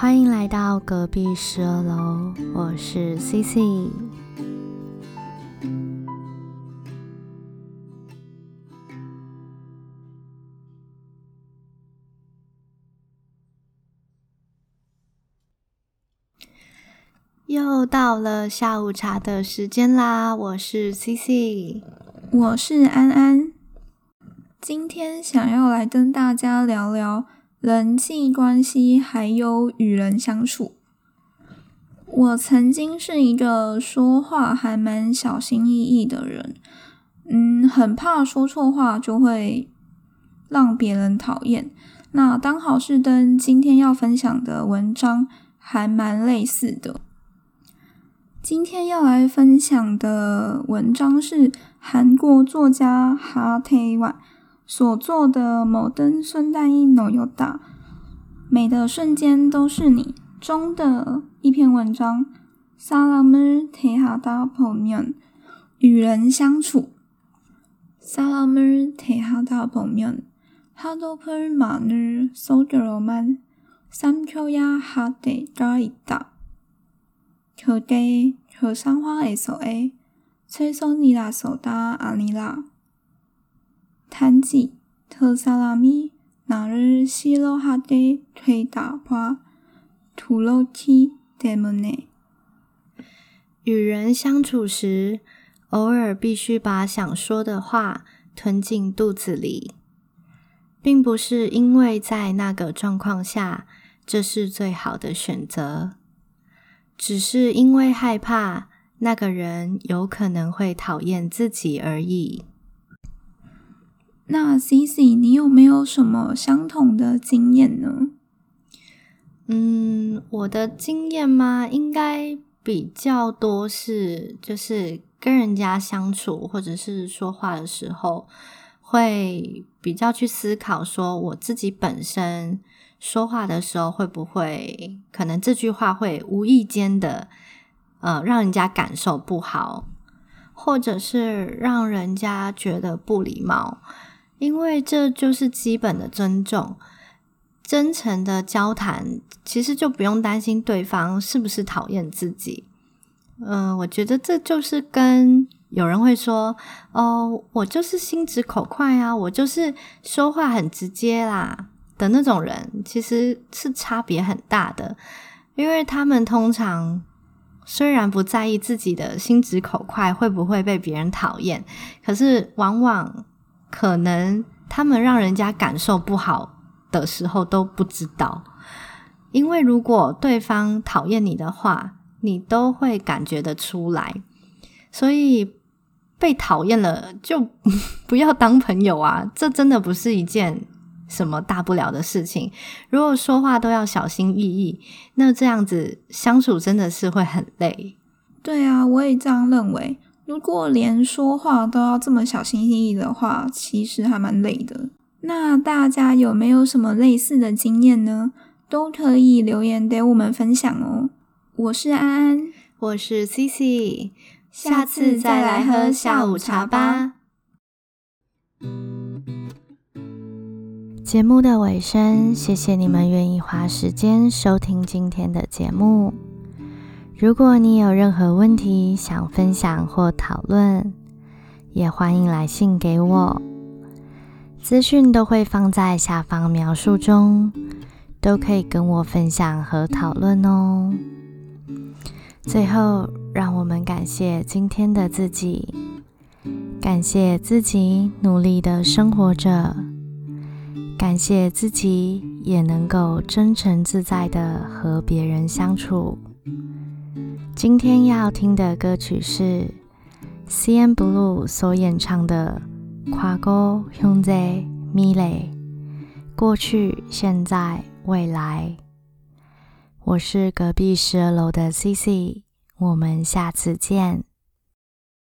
欢迎来到隔壁十二楼，我是 CC。又到了下午茶的时间啦，我是 CC，我是安安。今天想要来跟大家聊聊人际关系，还有与人相处。我曾经是一个说话还蛮小心翼翼的人，嗯，很怕说错话就会让别人讨厌。那刚好是跟今天要分享的文章还蛮类似的。今天要来分享的文章是韩国作家哈태완 所作的《모든순간이너였다》，每的瞬间都是你中的一篇文章。사람을대하다보면，与人相处。사람을대하다보면，하루풀만을속으로만삼켜야할때가있다。 可给可上花的时候，催送你来收到阿尼拉。 谈及特萨拉米，那日西罗哈德推打花，土楼梯德门内。与人相处时，偶尔必须把想说的话吞进肚子里，并不是因为在那个状况下这是最好的选择。只是因为害怕那个人有可能会讨厌自己而已。那 CC，你有没有什么相同的经验呢？嗯，我的经验嘛，应该比较多是，就是跟人家相处或者是说话的时候，会比较去思考，说我自己本身。说话的时候会不会可能这句话会无意间的呃让人家感受不好，或者是让人家觉得不礼貌？因为这就是基本的尊重，真诚的交谈，其实就不用担心对方是不是讨厌自己。嗯、我觉得这就是跟有人会说哦，我就是心直口快啊，我就是说话很直接啦。的那种人其实是差别很大的，因为他们通常虽然不在意自己的心直口快会不会被别人讨厌，可是往往可能他们让人家感受不好的时候都不知道，因为如果对方讨厌你的话，你都会感觉得出来，所以被讨厌了就 不要当朋友啊，这真的不是一件。什么大不了的事情？如果说话都要小心翼翼，那这样子相处真的是会很累。对啊，我也这样认为。如果连说话都要这么小心翼翼的话，其实还蛮累的。那大家有没有什么类似的经验呢？都可以留言给我们分享哦。我是安安，我是 CC，下次再来喝下午茶吧。节目的尾声，谢谢你们愿意花时间收听今天的节目。如果你有任何问题想分享或讨论，也欢迎来信给我，资讯都会放在下方描述中，都可以跟我分享和讨论哦。最后，让我们感谢今天的自己，感谢自己努力的生活着。感谢自己也能够真诚自在的和别人相处。今天要听的歌曲是 CM Blue 所演唱的《Kago Hunde m i l e》，过去、现在、未来。我是隔壁十二楼的 C C，我们下次见。